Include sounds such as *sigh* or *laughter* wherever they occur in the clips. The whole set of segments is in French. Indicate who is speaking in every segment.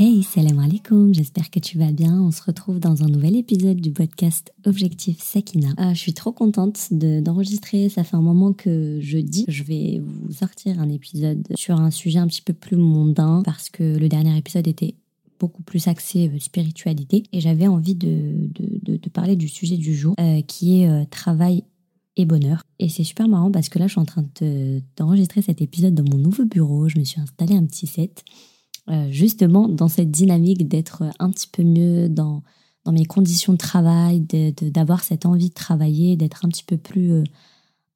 Speaker 1: Hey, salam alaikum, j'espère que tu vas bien. On se retrouve dans un nouvel épisode du podcast Objectif Sakina. Ah, je suis trop contente d'enregistrer, ça fait un moment que je dis je vais vous sortir un épisode sur un sujet un petit peu plus mondain parce que le dernier épisode était beaucoup plus axé euh, spiritualité et j'avais envie de, de, parler du sujet du jour euh, qui est travail et bonheur. Et c'est super marrant parce que là je suis en train d'enregistrer cet épisode dans mon nouveau bureau, je me suis installé un petit set euh, justement dans cette dynamique d'être un petit peu mieux dans, dans mes conditions de travail, d'avoir cette envie de travailler, d'être un petit peu plus, euh,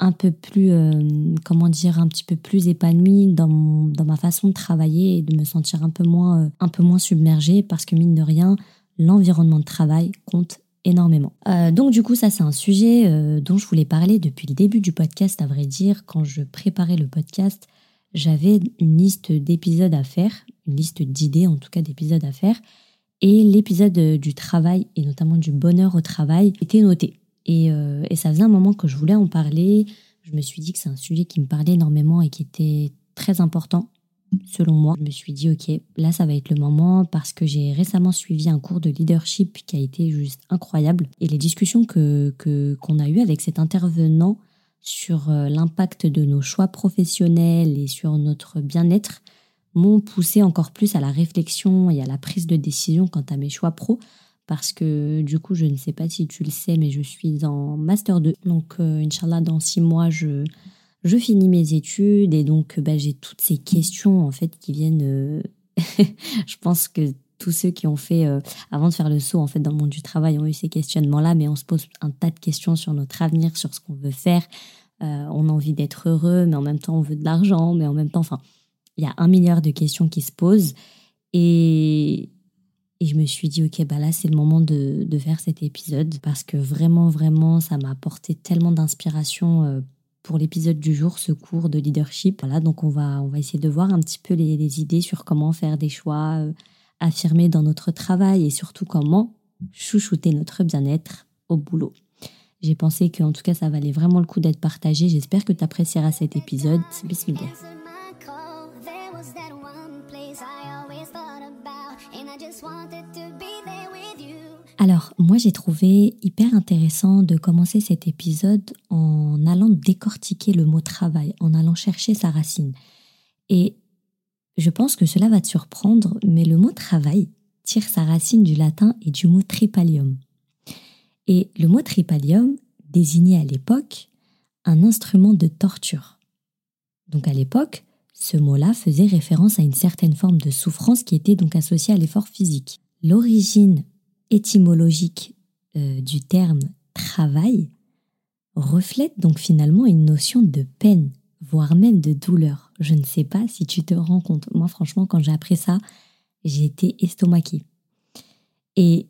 Speaker 1: un peu plus, euh, comment dire, un petit peu plus épanouie dans, dans ma façon de travailler et de me sentir un peu moins, un peu moins submergée parce que mine de rien, l'environnement de travail compte énormément. donc du coup, ça c'est un sujet dont je voulais parler depuis le début du podcast, à vrai dire, quand je préparais le podcast j'avais une liste d'épisodes à faire, une liste d'idées en tout cas d'épisodes à faire, et l'épisode du travail et notamment du bonheur au travail était noté. Et, euh, et, ça faisait un moment que je voulais en parler. Je me suis dit que c'est un sujet qui me parlait énormément et qui était très important selon moi. Je me suis dit, ok, là, ça va être le moment parce que j'ai récemment suivi un cours de leadership qui a été juste incroyable. Et les discussions que qu'on a eues avec cet intervenant sur euh, l'impact de nos choix professionnels et sur notre bien-être m'ont poussé encore plus à la réflexion et à la prise de décision quant à mes choix pro parce que du coup je ne sais pas si tu le sais mais je suis en master 2 donc euh, Inch'Allah dans six mois je, je finis mes études et donc bah, j'ai toutes ces questions en fait qui viennent euh, *laughs* je pense que tous ceux qui ont fait avant de faire le saut en fait dans le monde du travail ont eu ces questionnements là mais on se pose un tas de questions sur notre avenir sur ce qu'on veut faire. Euh, on a envie d'être heureux, mais en même temps on veut de l'argent, mais en même temps, enfin, il y a un milliard de questions qui se posent. Et, et je me suis dit, ok, bah là, c'est le moment de, de, faire cet épisode parce que vraiment, vraiment, ça m'a apporté tellement d'inspiration euh, pour l'épisode du jour, ce cours de leadership. Voilà, donc on va, on va essayer de voir un petit peu les, idées sur comment faire des choix euh, affirmés dans notre travail et surtout comment chouchouter notre bien-être au boulot. J'ai pensé qu'en tout cas, ça valait vraiment le coup d'être partagé. J'espère que tu apprécieras cet épisode. Bismillah. Alors, moi j'ai trouvé hyper intéressant de commencer cet épisode en allant décortiquer le mot travail, en allant chercher sa racine. Et je pense que cela va te surprendre, mais le mot travail tire sa racine du latin et du mot tripalium. Et le mot tripalium désignait à l'époque un instrument de torture. Donc à l'époque, ce mot-là faisait référence à une certaine forme de souffrance qui était donc associée à l'effort physique. L'origine étymologique euh, du terme travail reflète donc finalement une notion de peine, voire même de douleur. Je ne sais pas si tu te rends compte. Moi, franchement, quand j'ai appris ça, j'ai été estomaquée. Et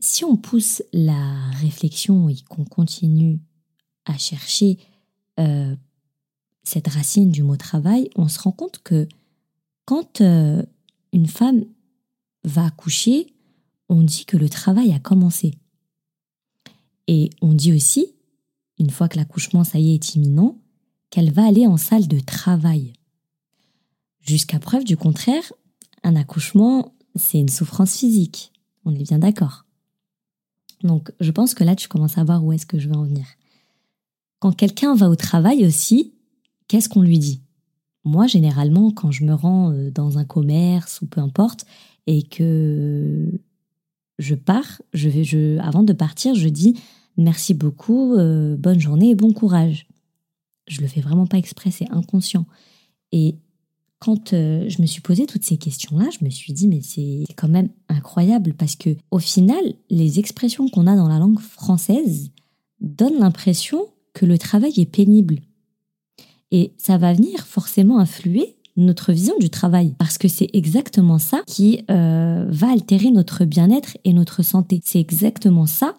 Speaker 1: si on pousse la réflexion et qu'on continue à chercher euh, cette racine du mot travail, on se rend compte que quand euh, une femme va accoucher, on dit que le travail a commencé. Et on dit aussi, une fois que l'accouchement, ça y est, est imminent, qu'elle va aller en salle de travail. Jusqu'à preuve du contraire, un accouchement, c'est une souffrance physique. On est bien d'accord. Donc je pense que là, tu commences à voir où est-ce que je veux en venir. Quand quelqu'un va au travail aussi, qu'est-ce qu'on lui dit? Moi, généralement, quand je me rends euh, dans un commerce ou peu importe, et que je pars, je vais, avant de partir, je dis merci beaucoup, euh, bonne journée et bon courage. Je le fais vraiment pas exprès, c'est inconscient. Et quand euh, je me suis posé toutes ces questions-là, je me suis dit mais c'est quand même incroyable parce que au final, les expressions qu'on a dans la langue française donnent l'impression que le travail est pénible. Et ça va venir forcément influer notre vision du travail parce que c'est exactement ça qui euh, va altérer notre bien-être et notre santé. C'est exactement ça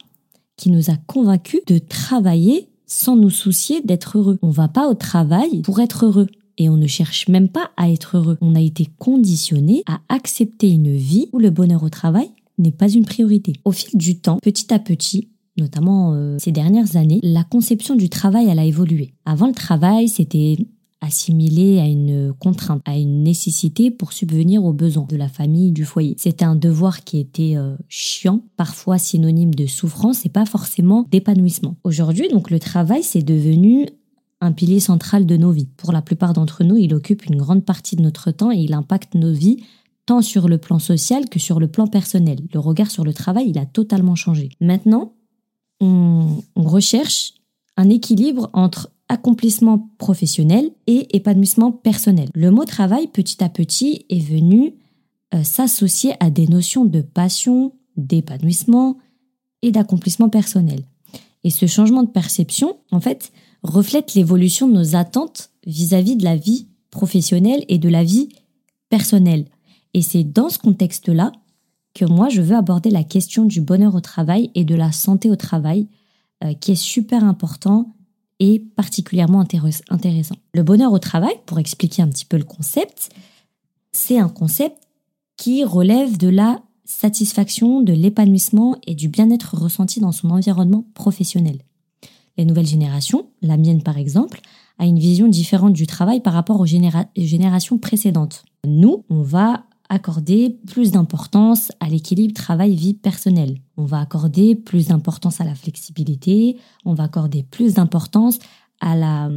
Speaker 1: qui nous a convaincus de travailler sans nous soucier d'être heureux. On va pas au travail pour être heureux et on ne cherche même pas à être heureux. On a été conditionné à accepter une vie où le bonheur au travail n'est pas une priorité. Au fil du temps, petit à petit, notamment euh, ces dernières années, la conception du travail elle a évolué. Avant le travail, c'était assimilé à une contrainte, à une nécessité pour subvenir aux besoins de la famille, du foyer. C'était un devoir qui était euh, chiant, parfois synonyme de souffrance et pas forcément d'épanouissement. Aujourd'hui, donc le travail, c'est devenu un pilier central de nos vies. Pour la plupart d'entre nous, il occupe une grande partie de notre temps et il impacte nos vies tant sur le plan social que sur le plan personnel. Le regard sur le travail, il a totalement changé. Maintenant, on, recherche un équilibre entre accomplissement professionnel et épanouissement personnel. Le mot travail, petit à petit, est venu euh, s'associer à des notions de passion, d'épanouissement et d'accomplissement personnel. Et ce changement de perception, en fait, reflète l'évolution de nos attentes vis-à-vis -vis de la vie professionnelle et de la vie personnelle. Et c'est dans ce contexte-là que moi, je veux aborder la question du bonheur au travail et de la santé au travail, euh, qui est super important et particulièrement intéressant. Le bonheur au travail, pour expliquer un petit peu le concept, c'est un concept qui relève de la satisfaction, de l'épanouissement et du bien-être ressenti dans son environnement professionnel. Les nouvelles générations, la mienne par exemple, a une vision différente du travail par rapport aux générations précédentes. Nous, on va accorder plus d'importance à l'équilibre travail-vie personnelle. On va accorder plus d'importance à la flexibilité, on va accorder plus d'importance à la,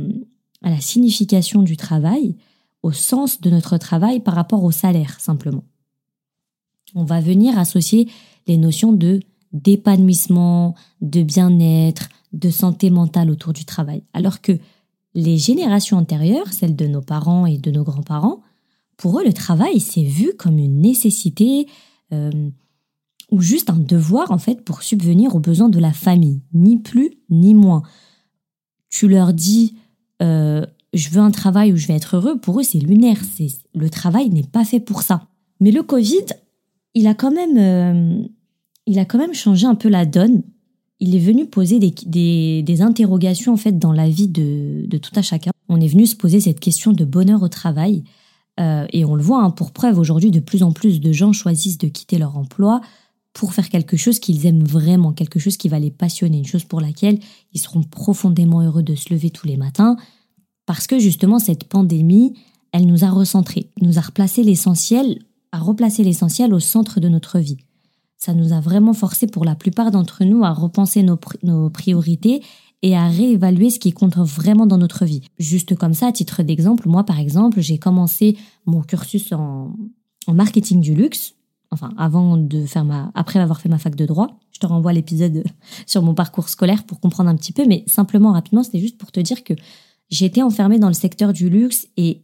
Speaker 1: à la signification du travail, au sens de notre travail par rapport au salaire simplement. On va venir associer les notions de d'épanouissement, de bien-être, de santé mentale autour du travail. Alors que les générations antérieures, celles de nos parents et de nos grands-parents, pour eux, le travail, c'est vu comme une nécessité euh, ou juste un devoir, en fait, pour subvenir aux besoins de la famille. Ni plus, ni moins. Tu leur dis, euh, je veux un travail où je vais être heureux, pour eux, c'est lunaire. C'est, le travail n'est pas fait pour ça. Mais le Covid, il a quand même, euh, il a quand même changé un peu la donne. Il est venu poser des, des, interrogations, en fait, dans la vie de, de tout un chacun. On est venu se poser cette question de bonheur au travail. Euh, et on le voit, hein, pour preuve, aujourd'hui, de plus en plus de gens choisissent de quitter leur emploi pour faire quelque chose qu'ils aiment vraiment, quelque chose qui va les passionner, une chose pour laquelle ils seront profondément heureux de se lever tous les matins, parce que justement, cette pandémie, elle nous a recentrés, nous a replacé l'essentiel, a replacé l'essentiel au centre de notre vie. Ça nous a vraiment forcé pour la plupart d'entre nous à repenser nos, nos priorités et à réévaluer ce qui compte vraiment dans notre vie. Juste comme ça, à titre d'exemple, moi par exemple, j'ai commencé mon cursus en, marketing du luxe, enfin avant de faire ma, après avoir fait ma fac de droit. Je te renvoie l'épisode *laughs* sur mon parcours scolaire pour comprendre un petit peu, mais simplement rapidement, c'était juste pour te dire que j'étais enfermée dans le secteur du luxe et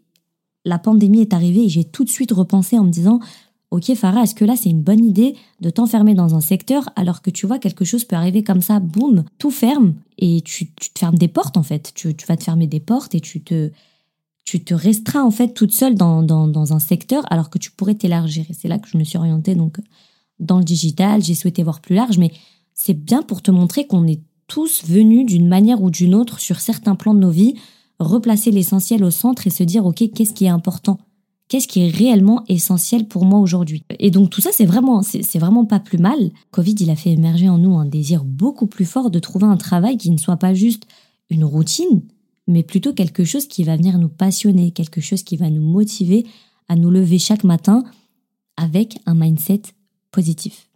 Speaker 1: la pandémie est arrivée et j'ai tout de suite repensé en me disant Ok Farah, est-ce que là c'est une bonne idée de t'enfermer dans un secteur alors que tu vois quelque chose peut arriver comme ça, boum, tout ferme et tu, te fermes des portes en fait. Tu, vas te fermer des portes et tu te, tu te restreins en fait toute seule dans, dans, un secteur alors que tu pourrais t'élargir. Et c'est là que je me suis orientée donc dans le digital. J'ai souhaité voir plus large, mais c'est bien pour te montrer qu'on est tous venus d'une manière ou d'une autre sur certains plans de nos vies replacer l'essentiel au centre et se dire ok qu'est-ce qui est important? Qu'est-ce qui est réellement essentiel pour moi aujourd'hui. Et donc tout ça, c'est vraiment, c'est vraiment pas plus mal. Covid, il a fait émerger en nous un désir beaucoup plus fort de trouver un travail qui ne soit pas juste une routine, mais plutôt quelque chose qui va venir nous passionner, quelque chose qui va nous motiver à nous lever chaque matin avec un mindset positif.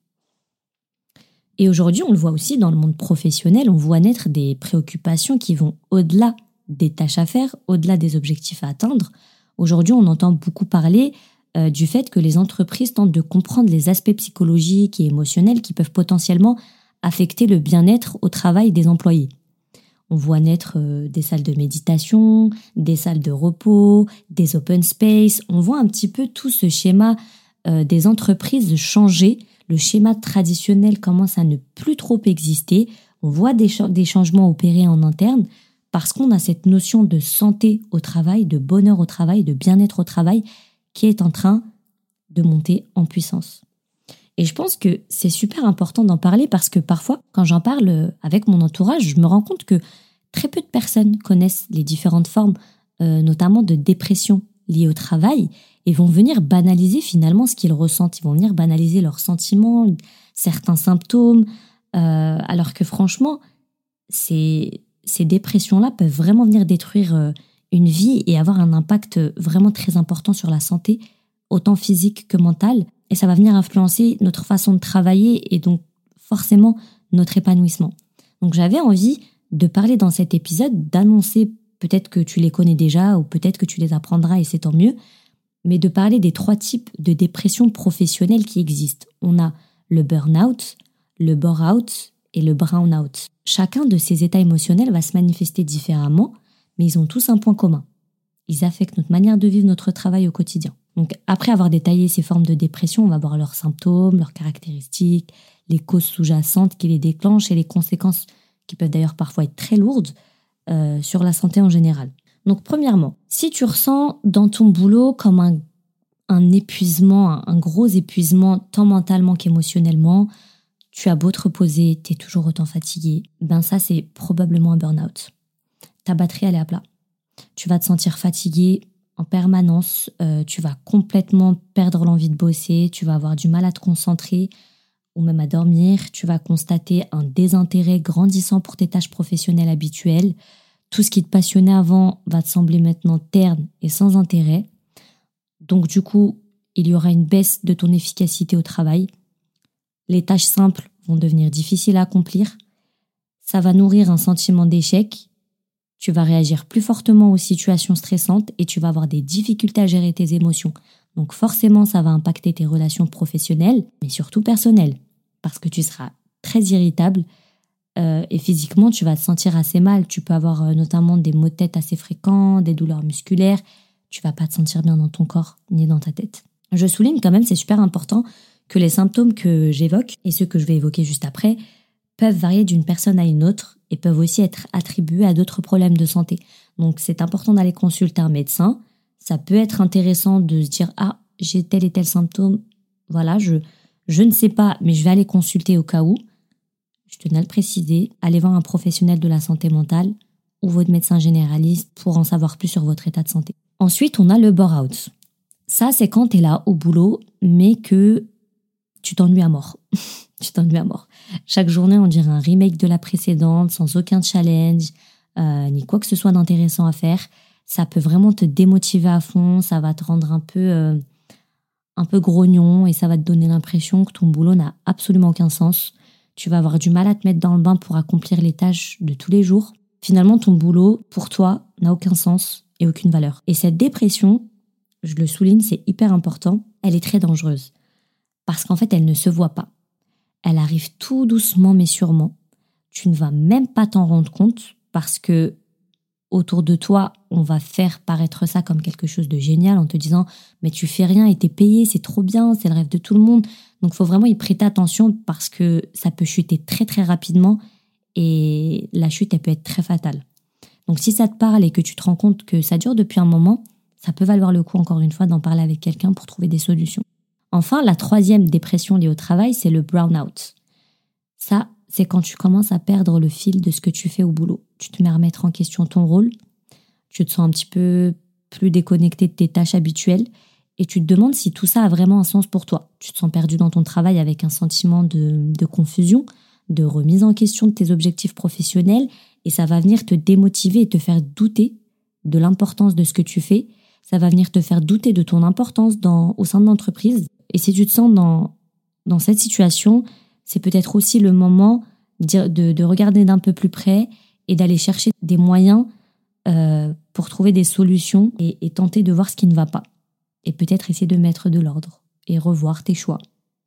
Speaker 1: Et aujourd'hui, on le voit aussi dans le monde professionnel, on voit naître des préoccupations qui vont au-delà des tâches à faire, au-delà des objectifs à atteindre. Aujourd'hui, on entend beaucoup parler euh, du fait que les entreprises tentent de comprendre les aspects psychologiques et émotionnels qui peuvent potentiellement affecter le bien-être au travail des employés. On voit naître euh, des salles de méditation, des salles de repos, des open space. On voit un petit peu tout ce schéma euh, des entreprises changer. Le schéma traditionnel commence à ne plus trop exister. On voit des changements opérés en interne parce qu'on a cette notion de santé au travail, de bonheur au travail, de bien-être au travail qui est en train de monter en puissance. Et je pense que c'est super important d'en parler parce que parfois, quand j'en parle avec mon entourage, je me rends compte que très peu de personnes connaissent les différentes formes, euh, notamment de dépression liées au travail, et vont venir banaliser finalement ce qu'ils ressentent. Ils vont venir banaliser leurs sentiments, certains symptômes, euh, alors que franchement, c'est ces dépressions-là peuvent vraiment venir détruire euh, une vie et avoir un impact vraiment très important sur la santé, autant physique que mentale. Et ça va venir influencer notre façon de travailler et donc forcément notre épanouissement. Donc j'avais envie de parler dans cet épisode, d'annoncer peut-être que tu les connais déjà ou peut-être que tu les apprendras et c'est tant mieux, mais de parler des trois types de dépression professionnelle qui existent. On a le burn-out, le bore-out et le brown-out. Chacun de ces états émotionnels va se manifester différemment, mais ils ont tous un point commun. Ils affectent notre manière de vivre notre travail au quotidien. Donc après avoir détaillé ces formes de dépression, on va voir leurs symptômes, leurs caractéristiques, les causes sous-jacentes qui les déclenchent et les conséquences qui peuvent d'ailleurs parfois être très lourdes euh, sur la santé en général. Donc premièrement, si tu ressens dans ton boulot comme un, un épuisement, un, gros épuisement tant mentalement qu'émotionnellement, tu as beau te reposer, tu es toujours autant fatigué, ben ça c'est probablement un burn-out. Ta batterie elle est à plat. Tu vas te sentir fatigué en permanence, euh, tu vas complètement perdre l'envie de bosser, tu vas avoir du mal à te concentrer ou même à dormir, tu vas constater un désintérêt grandissant pour tes tâches professionnelles habituelles, tout ce qui te passionnait avant va te sembler maintenant terne et sans intérêt. Donc du coup, il y aura une baisse de ton efficacité au travail, les tâches simples vont devenir difficiles à accomplir. Ça va nourrir un sentiment d'échec. Tu vas réagir plus fortement aux situations stressantes et tu vas avoir des difficultés à gérer tes émotions. Donc forcément, ça va impacter tes relations professionnelles, mais surtout personnelles, parce que tu seras très irritable euh, et physiquement, tu vas te sentir assez mal. Tu peux avoir euh, notamment des maux de tête assez fréquents, des douleurs musculaires. Tu vas pas te sentir bien dans ton corps ni dans ta tête. Je souligne quand même, c'est super important, que les symptômes que j'évoque et ceux que je vais évoquer juste après peuvent varier d'une personne à une autre et peuvent aussi être attribués à d'autres problèmes de santé. Donc c'est important d'aller consulter un médecin. Ça peut être intéressant de se dire ah j'ai tel et tel symptôme. Voilà, je je ne sais pas, mais je vais aller consulter au cas où. Je tenais à le préciser. Allez voir un professionnel de la santé mentale ou votre médecin généraliste pour en savoir plus sur votre état de santé. Ensuite, on a le bore-out. Ça, c'est quand tu es là au boulot, mais que tu t'ennuies à mort. *laughs* tu t'ennuies à mort. Chaque journée, on dirait un remake de la précédente, sans aucun challenge, euh, ni quoi que ce soit d'intéressant à faire. Ça peut vraiment te démotiver à fond, ça va te rendre un peu, euh, un peu grognon et ça va te donner l'impression que ton boulot n'a absolument aucun sens. Tu vas avoir du mal à te mettre dans le bain pour accomplir les tâches de tous les jours. Finalement, ton boulot, pour toi, n'a aucun sens et aucune valeur. Et cette dépression, je le souligne, c'est hyper important, elle est très dangereuse parce qu'en fait, elle ne se voit pas. Elle arrive tout doucement mais sûrement. Tu ne vas même pas t'en rendre compte parce que autour de toi, on va faire paraître ça comme quelque chose de génial en te disant mais tu fais rien et t'es payé, c'est trop bien, c'est le rêve de tout le monde. Donc faut vraiment y prêter attention parce que ça peut chuter très très rapidement et la chute elle peut être très fatale. Donc si ça te parle et que tu te rends compte que ça dure depuis un moment, ça peut valoir le coup encore une fois d'en parler avec quelqu'un pour trouver des solutions. Enfin, la troisième dépression liée au travail, c'est le brownout. Ça, c'est quand tu commences à perdre le fil de ce que tu fais au boulot. Tu te mets à remettre en question ton rôle, tu te sens un petit peu plus déconnecté de tes tâches habituelles et tu te demandes si tout ça a vraiment un sens pour toi. Tu te sens perdu dans ton travail avec un sentiment de, confusion, de remise en question de tes objectifs professionnels et ça va venir te démotiver et te faire douter de l'importance de ce que tu fais. Ça va venir te faire douter de ton importance au sein de l'entreprise et si tu te sens dans, dans cette situation, c'est peut-être aussi le moment de, de, regarder d'un peu plus près et d'aller chercher des moyens euh, pour trouver des solutions et, et tenter de voir ce qui ne va pas. Et peut-être essayer de mettre de l'ordre et revoir tes choix,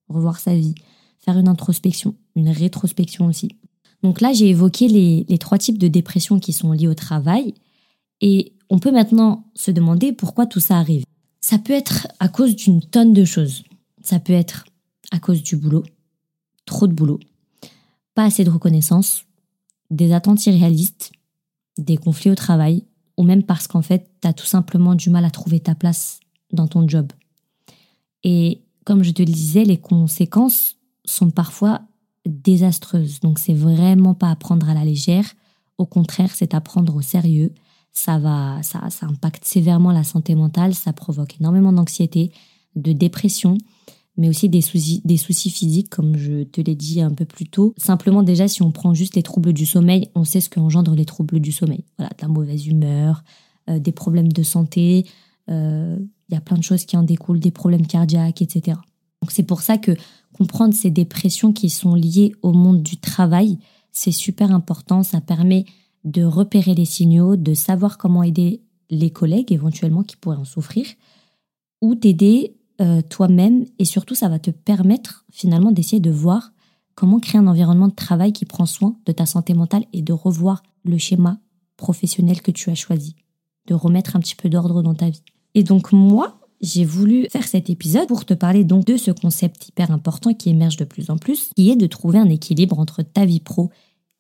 Speaker 1: revoir sa vie, faire une introspection, une rétrospection aussi. Donc là, j'ai évoqué les, les, trois types de dépression qui sont liés au travail. Et on peut maintenant se demander pourquoi tout ça arrive. Ça peut être à cause d'une tonne de choses. Ça peut être à cause du boulot, trop de boulot, pas assez de reconnaissance, des attentes irréalistes, des conflits au travail, ou même parce qu'en fait, tu as tout simplement du mal à trouver ta place dans ton job. Et comme je te le disais, les conséquences sont parfois désastreuses. Donc c'est vraiment pas à prendre à la légère. Au contraire, c'est à prendre au sérieux. Ça va, ça, ça impacte sévèrement la santé mentale, ça provoque énormément d'anxiété, de dépression, mais aussi des soucis, des soucis physiques, comme je te l'ai dit un peu plus tôt. Simplement, déjà, si on prend juste les troubles du sommeil, on sait ce qu'engendrent les troubles du sommeil. Voilà, de la mauvaise humeur, euh, des problèmes de santé, euh, il y a plein de choses qui en découlent, des problèmes cardiaques, etc. Donc c'est pour ça que comprendre ces dépressions qui sont liées au monde du travail, c'est super important. Ça permet de repérer les signaux, de savoir comment aider les collègues éventuellement qui pourraient en souffrir, ou t'aider euh, toi-même. Et surtout, ça va te permettre finalement d'essayer de voir comment créer un environnement de travail qui prend soin de ta santé mentale et de revoir le schéma professionnel que tu as choisi, de remettre un petit peu d'ordre dans ta vie. Et donc moi, j'ai voulu faire cet épisode pour te parler donc de ce concept hyper important qui émerge de plus en plus, qui est de trouver un équilibre entre ta vie pro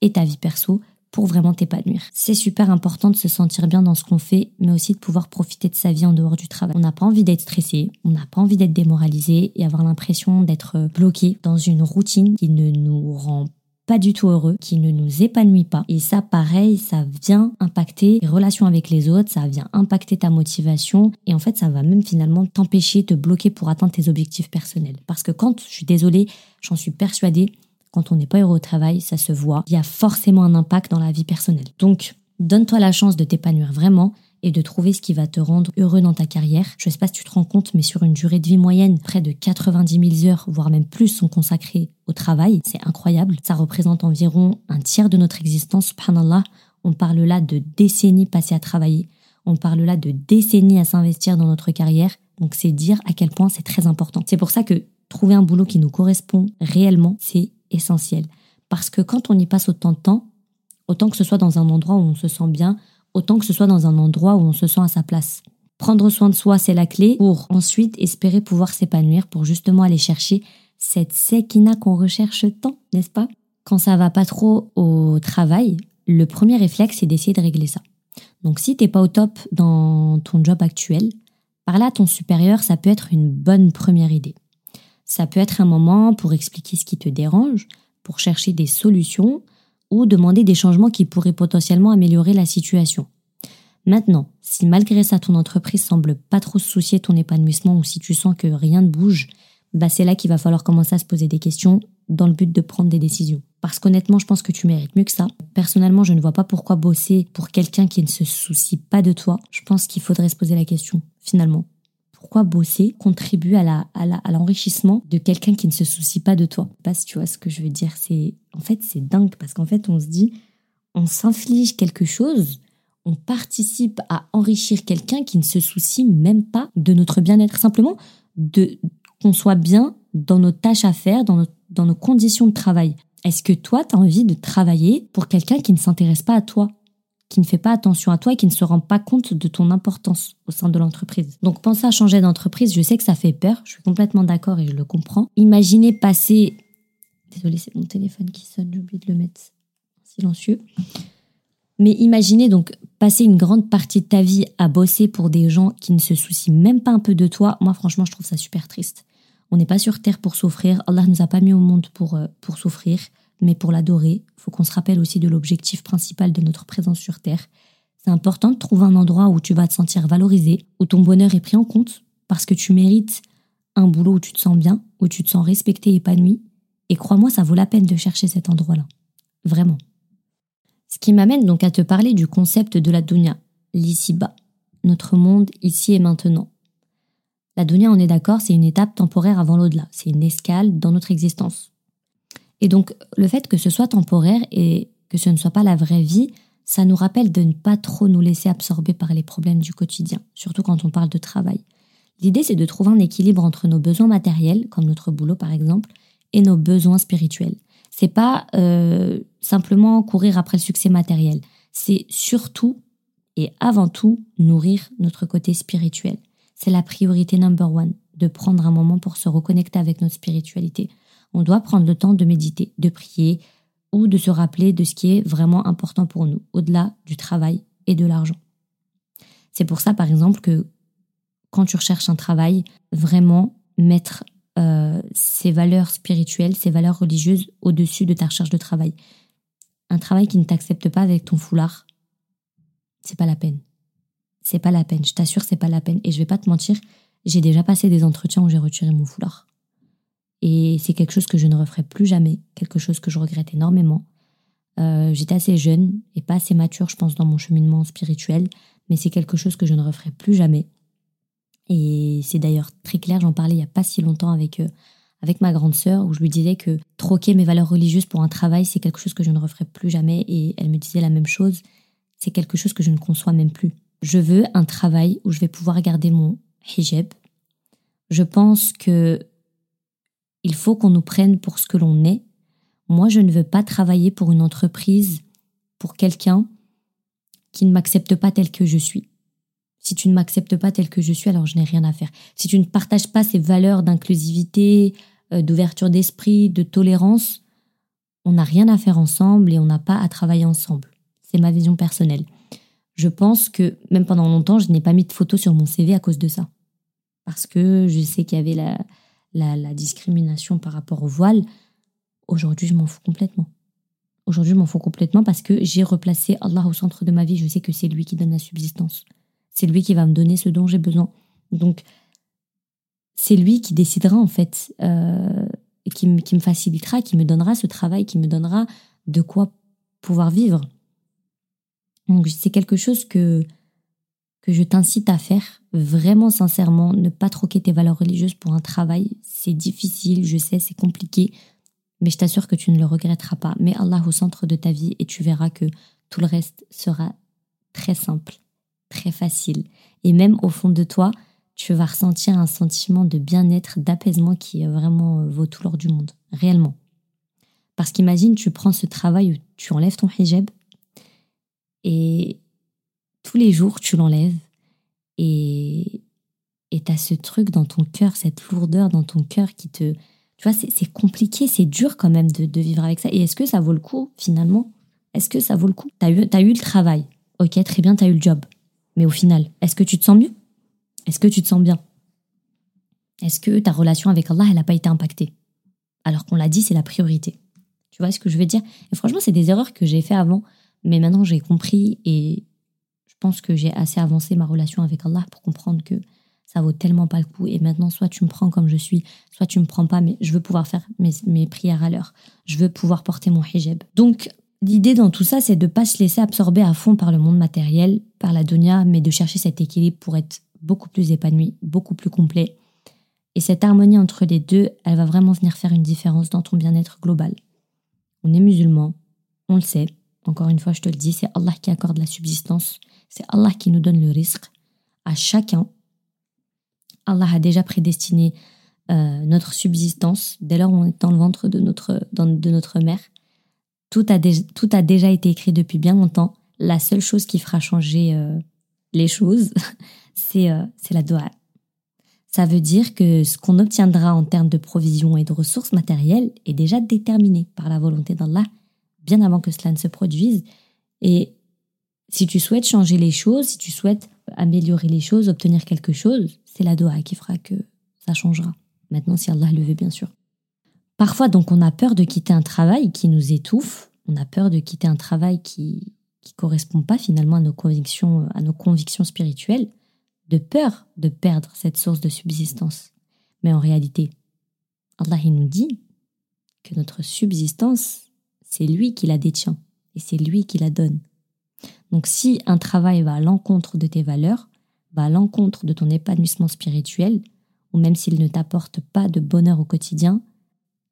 Speaker 1: et ta vie perso pour vraiment t'épanouir. C'est super important de se sentir bien dans ce qu'on fait, mais aussi de pouvoir profiter de sa vie en dehors du travail. On n'a pas envie d'être stressé, on n'a pas envie d'être démoralisé et avoir l'impression d'être bloqué dans une routine qui ne nous rend pas du tout heureux, qui ne nous épanouit pas. Et ça, pareil, ça vient impacter les relations avec les autres, ça vient impacter ta motivation. Et en fait, ça va même finalement t'empêcher, te bloquer pour atteindre tes objectifs personnels. Parce que quand, je suis désolée, j'en suis persuadée, quand on n'est pas heureux au travail, ça se voit. Il y a forcément un impact dans la vie personnelle. Donc, donne-toi la chance de t'épanouir vraiment et de trouver ce qui va te rendre heureux dans ta carrière. Je ne sais pas si tu te rends compte, mais sur une durée de vie moyenne, près de 90 000 heures, voire même plus, sont consacrées au travail. C'est incroyable. Ça représente environ un tiers de notre existence. Subhanallah, on parle là de décennies passées à travailler. On parle là de décennies à s'investir dans notre carrière. Donc c'est dire à quel point c'est très important. C'est pour ça que trouver un boulot qui nous correspond réellement, c'est essentiel. Parce que quand on y passe autant de temps, autant que ce soit dans un endroit où on se sent bien, autant que ce soit dans un endroit où on se sent à sa place. Prendre soin de soi, c'est la clé pour ensuite espérer pouvoir s'épanouir, pour justement aller chercher cette séquina qu'on recherche tant, n'est-ce pas? Quand ça va pas trop au travail, le premier réflexe, c'est d'essayer de régler ça. Donc si t'es pas au top dans ton job actuel, parler à ton supérieur, ça peut être une bonne première idée. Ça peut être un moment pour expliquer ce qui te dérange, pour chercher des solutions, ou demander des changements qui pourraient potentiellement améliorer la situation. Maintenant, si malgré ça ton entreprise semble pas trop se soucier de ton épanouissement ou si tu sens que rien ne bouge, bah c'est là qu'il va falloir commencer à se poser des questions dans le but de prendre des décisions. Parce qu'honnêtement, je pense que tu mérites mieux que ça. Personnellement, je ne vois pas pourquoi bosser pour quelqu'un qui ne se soucie pas de toi. Je pense qu'il faudrait se poser la question, finalement pourquoi bosser contribue à la, à l'enrichissement de quelqu'un qui ne se soucie pas de toi. Je pas tu vois ce que je veux dire. C'est, en fait, c'est dingue parce qu'en fait, on se dit, on s'inflige quelque chose, on participe à enrichir quelqu'un qui ne se soucie même pas de notre bien-être. Simplement, de, qu'on soit bien dans nos tâches à faire, dans nos, dans nos conditions de travail. Est-ce que toi, tu as envie de travailler pour quelqu'un qui ne s'intéresse pas à toi? Qui ne fait pas attention à toi et qui ne se rend pas compte de ton importance au sein de l'entreprise. Donc penser à changer d'entreprise, je sais que ça fait peur, je suis complètement d'accord et je le comprends. Imaginez passer... Désolée, c'est mon téléphone qui sonne, j'ai oublié de le mettre silencieux. Mais imaginez donc passer une grande partie de ta vie à bosser pour des gens qui ne se soucient même pas un peu de toi. Moi, franchement, je trouve ça super triste. On n'est pas sur terre pour souffrir. Allah nous a pas mis au monde pour, euh, pour souffrir mais pour l'adorer, faut qu'on se rappelle aussi de l'objectif principal de notre présence sur Terre. C'est important de trouver un endroit où tu vas te sentir valorisé, où ton bonheur est pris en compte, parce que tu mérites un boulot où tu te sens bien, où tu te sens respecté, épanoui. Et crois-moi, ça vaut la peine de chercher cet endroit-là. Vraiment. Ce qui m'amène donc à te parler du concept de la dunya, l'ici-bas, notre monde ici et maintenant. La dunya, on est d'accord, c'est une étape temporaire avant l'au-delà, c'est une escale dans notre existence. Et donc, le fait que ce soit temporaire et que ce ne soit pas la vraie vie, ça nous rappelle de ne pas trop nous laisser absorber par les problèmes du quotidien, surtout quand on parle de travail. L'idée, c'est de trouver un équilibre entre nos besoins matériels, comme notre boulot par exemple, et nos besoins spirituels. C'est pas euh, simplement courir après le succès matériel. C'est surtout et avant tout nourrir notre côté spirituel. C'est la priorité number one, de prendre un moment pour se reconnecter avec notre spiritualité, on doit prendre le temps de méditer, de prier ou de se rappeler de ce qui est vraiment important pour nous, au-delà du travail et de l'argent. C'est pour ça, par exemple, que quand tu recherches un travail, vraiment mettre euh, ses valeurs spirituelles, ses valeurs religieuses au-dessus de ta recherche de travail. Un travail qui ne t'accepte pas avec ton foulard, c'est pas la peine. C'est pas la peine. Je t'assure, c'est pas la peine. Et je vais pas te mentir, j'ai déjà passé des entretiens où j'ai retiré mon foulard. Et c'est quelque chose que je ne referai plus jamais, quelque chose que je regrette énormément. Euh, j'étais assez jeune et pas assez mature, je pense, dans mon cheminement spirituel. mais c'est quelque chose que je ne referai plus jamais. Et c'est d'ailleurs très clair, j'en parlais il n'y a pas si longtemps avec, euh, avec ma grande sœur, où je lui disais que troquer mes valeurs religieuses pour un travail, c'est quelque chose que je ne referai plus jamais. Et elle me disait la même chose, c'est quelque chose que je ne conçois même plus. Je veux un travail où je vais pouvoir garder mon hijab. Je pense que il faut qu'on nous prenne pour ce que l'on est. Moi, je ne veux pas travailler pour une entreprise, pour quelqu'un qui ne m'accepte pas tel que je suis. Si tu ne m'acceptes pas tel que je suis, alors je n'ai rien à faire. Si tu ne partages pas ces valeurs d'inclusivité, euh, d'ouverture d'esprit, de tolérance, on n'a rien à faire ensemble et on n'a pas à travailler ensemble. C'est ma vision personnelle. Je pense que même pendant longtemps, je n'ai pas mis de photos sur mon CV à cause de ça. Parce que je sais qu'il y avait la, la, discrimination par rapport au voile. Aujourd'hui, je m'en fous complètement. Aujourd'hui, je m'en fous complètement parce que j'ai replacé Allah au centre de ma vie. Je sais que c'est lui qui donne la subsistance. C'est lui qui va me donner ce dont j'ai besoin. Donc, c'est lui qui décidera en fait, euh, qui, qui, me facilitera, qui me donnera ce travail, qui me donnera de quoi pouvoir vivre. Donc, c'est quelque chose que, que je t'incite à faire, vraiment sincèrement, ne pas troquer tes valeurs religieuses pour un travail. C'est difficile, je sais, c'est compliqué, mais je t'assure que tu ne le regretteras pas. Mets Allah au centre de ta vie et tu verras que tout le reste sera très simple, très facile. Et même au fond de toi, tu vas ressentir un sentiment de bien-être, d'apaisement qui vraiment euh, vaut tout l'or du monde, réellement. Parce qu'imagine, tu prends ce travail où tu enlèves ton hijab et tous les jours tu l'enlèves et tu as ce truc dans ton cœur, cette lourdeur dans ton cœur qui te, tu vois, c'est compliqué, c'est dur quand même de, vivre avec ça. Et est-ce que ça vaut le coup, finalement? Est-ce que ça vaut le coup? T'as eu, as eu le travail. Ok, très bien, t'as eu le job. Mais au final, est-ce que tu te sens mieux? Est-ce que tu te sens bien? Est-ce que ta relation avec Allah, elle n'a pas été impactée? Alors qu'on l'a dit, c'est la priorité. Tu vois ce que je veux dire? Et franchement, c'est des erreurs que j'ai fait avant. Mais maintenant, j'ai compris et pense que j'ai assez avancé ma relation avec Allah pour comprendre que ça vaut tellement pas le coup. Et maintenant, soit tu me prends comme je suis, soit tu me prends pas, mais je veux pouvoir faire mes, prières à l'heure. Je veux pouvoir porter mon hijab. Donc, l'idée dans tout ça, c'est de pas se laisser absorber à fond par le monde matériel, par la dunya, mais de chercher cet équilibre pour être beaucoup plus épanoui, beaucoup plus complet. Et cette harmonie entre les deux, elle va vraiment venir faire une différence dans ton bien-être global. On est musulman, on le sait. Encore une fois, je te le dis, c'est Allah qui accorde la subsistance. C'est Allah qui nous donne le risque à chacun Allah a déjà prédestiné euh, notre subsistance dès lors on est dans le ventre de notre, de notre mère. Tout a, tout a déjà été écrit depuis bien longtemps. La seule chose qui fera changer euh, les choses, *laughs* euh, c'est la doha. Ça veut dire que ce qu'on obtiendra en termes de provisions et de ressources matérielles est déjà déterminé par la volonté d'Allah bien avant que cela ne se produise. Et si tu souhaites changer les choses, si tu souhaites améliorer les choses, obtenir quelque chose, c'est la doha qui fera que ça changera. Maintenant, si Allah le veut, bien sûr. Parfois, donc, on a peur de quitter un travail qui nous étouffe. On a peur de quitter un travail qui qui correspond pas finalement à nos convictions, à nos convictions spirituelles, de peur de perdre cette source de subsistance. Mais en réalité, Allah il nous dit que notre subsistance, c'est lui qui la détient et c'est lui qui la donne. Donc si un travail va à l'encontre de tes valeurs, va à l'encontre de ton épanouissement spirituel, ou même s'il ne t'apporte pas de bonheur au quotidien,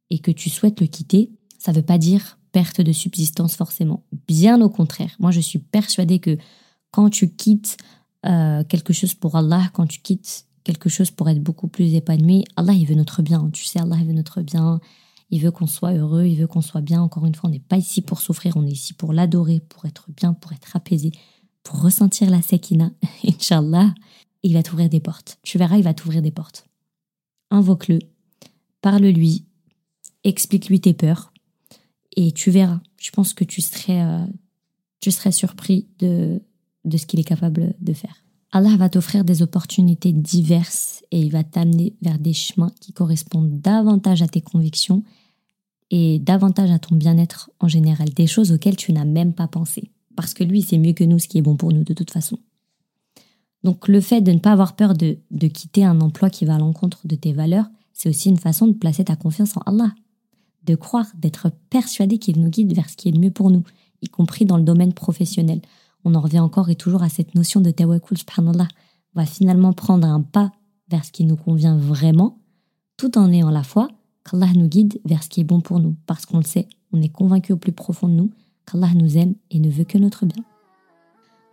Speaker 1: et que tu souhaites le quitter, ça ne veut pas dire perte de subsistance forcément. Bien au contraire. Moi, je suis persuadée que quand tu quittes euh, quelque chose pour Allah, quand tu quittes quelque chose pour être beaucoup plus épanoui, Allah, il veut notre bien. Tu sais, Allah, il veut notre bien. Il veut qu'on soit heureux, il veut qu'on soit bien. Encore une fois, on n'est pas ici pour souffrir, on est ici pour l'adorer, pour être bien, pour être apaisé, pour ressentir la sekina. *laughs* Inch'Allah, il va t'ouvrir des portes. Tu verras, il va t'ouvrir des portes. Invoque-le, parle-lui, explique-lui tes peurs, et tu verras. Je pense que tu serais, euh, tu serais surpris de, de ce qu'il est capable de faire. Allah va t'offrir des opportunités diverses et il va t'amener vers des chemins qui correspondent davantage à tes convictions et davantage à ton bien-être en général, des choses auxquelles tu n'as même pas pensé. Parce que lui, c'est mieux que nous ce qui est bon pour nous de toute façon. Donc le fait de ne pas avoir peur de, de quitter un emploi qui va à l'encontre de tes valeurs, c'est aussi une façon de placer ta confiance en Allah, de croire, d'être persuadé qu'il nous guide vers ce qui est le mieux pour nous, y compris dans le domaine professionnel. on en revient encore et toujours à cette notion de tawakkul, subhanallah. On va finalement prendre un pas vers ce qui nous convient vraiment, tout en ayant la foi qu'Allah nous guide vers ce qui est bon pour nous. Parce qu'on le sait, on est convaincu au plus profond de nous qu'Allah nous aime et ne veut que notre bien.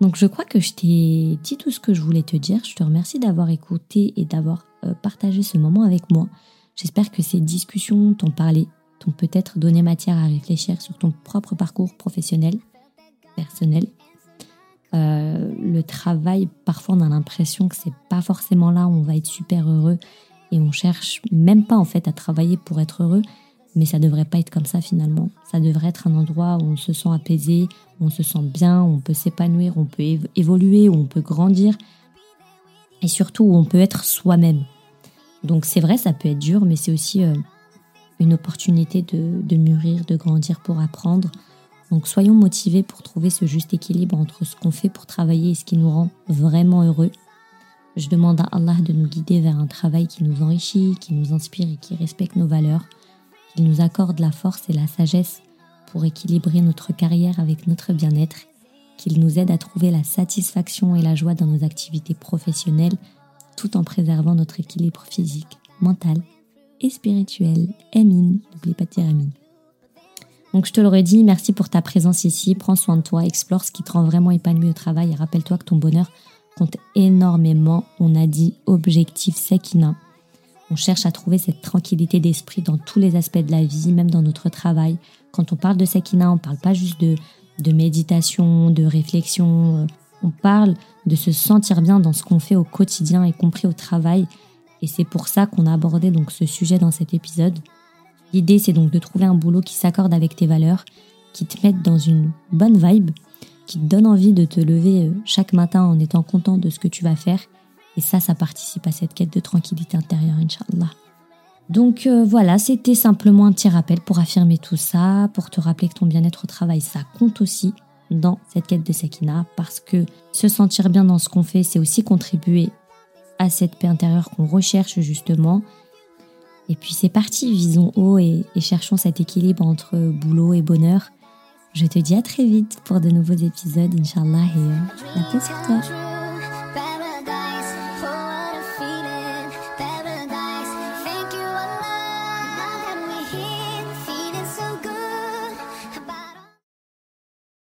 Speaker 1: Donc je crois que je t'ai dit tout ce que je voulais te dire. Je te remercie d'avoir écouté et d'avoir euh, partagé ce moment avec moi. J'espère que ces discussions t'ont parlé, t'ont peut-être donné matière à réfléchir sur ton propre parcours professionnel, personnel. Euh, le travail, parfois on a l'impression que c'est pas forcément là où on va être super heureux et on cherche même pas en fait à travailler pour être heureux, mais ça devrait pas être comme ça finalement. Ça devrait être un endroit où on se sent apaisé, où on se sent bien, où on peut s'épanouir, on peut évoluer, où on peut grandir et surtout où on peut être soi-même. Donc c'est vrai, ça peut être dur, mais c'est aussi euh, une opportunité de mûrir, de grandir pour apprendre. Donc soyons motivés pour trouver ce juste équilibre entre ce qu'on fait pour travailler et ce qui nous rend vraiment heureux. Je demande à Allah de nous guider vers un travail qui nous enrichit, qui nous inspire et qui respecte nos valeurs, qu'il nous accorde la force et la sagesse pour équilibrer notre carrière avec notre bien-être, qu'il nous aide à trouver la satisfaction et la joie dans nos activités professionnelles tout en préservant notre équilibre physique, mental et spirituel. Amin, n'oublie pas de dire Amin. Donc je te l'aurais dit, merci pour ta présence ici, prends soin de toi, explore ce qui te rend vraiment épanoui au travail et rappelle-toi que ton bonheur compte énormément. On a dit objectif Sakina. On cherche à trouver cette tranquillité d'esprit dans tous les aspects de la vie, même dans notre travail. Quand on parle de Sakina, on parle pas juste de, de méditation, de réflexion. Euh, on parle de se sentir bien dans ce qu'on fait au quotidien, y compris au travail. Et c'est pour ça qu'on a abordé donc ce sujet dans cet épisode. L'idée, c'est donc de trouver un boulot qui s'accorde avec tes valeurs, qui te mette dans une bonne vibe, qui te donne envie de te lever euh, chaque matin en étant content de ce que tu vas faire. Et ça, ça participe à cette quête de tranquillité intérieure, Inch'Allah. Donc euh, voilà, c'était simplement un petit rappel pour affirmer tout ça, pour te rappeler que ton bien-être au travail, ça compte aussi dans cette quête de Sakina, parce que se sentir bien dans ce qu'on fait, c'est aussi contribuer à cette paix intérieure qu'on recherche justement. Et puis c'est parti, visons haut et, et cherchons cet équilibre entre boulot et bonheur. Je te dis à très vite pour de nouveaux épisodes, Inch'Allah, et euh, la paix sur toi.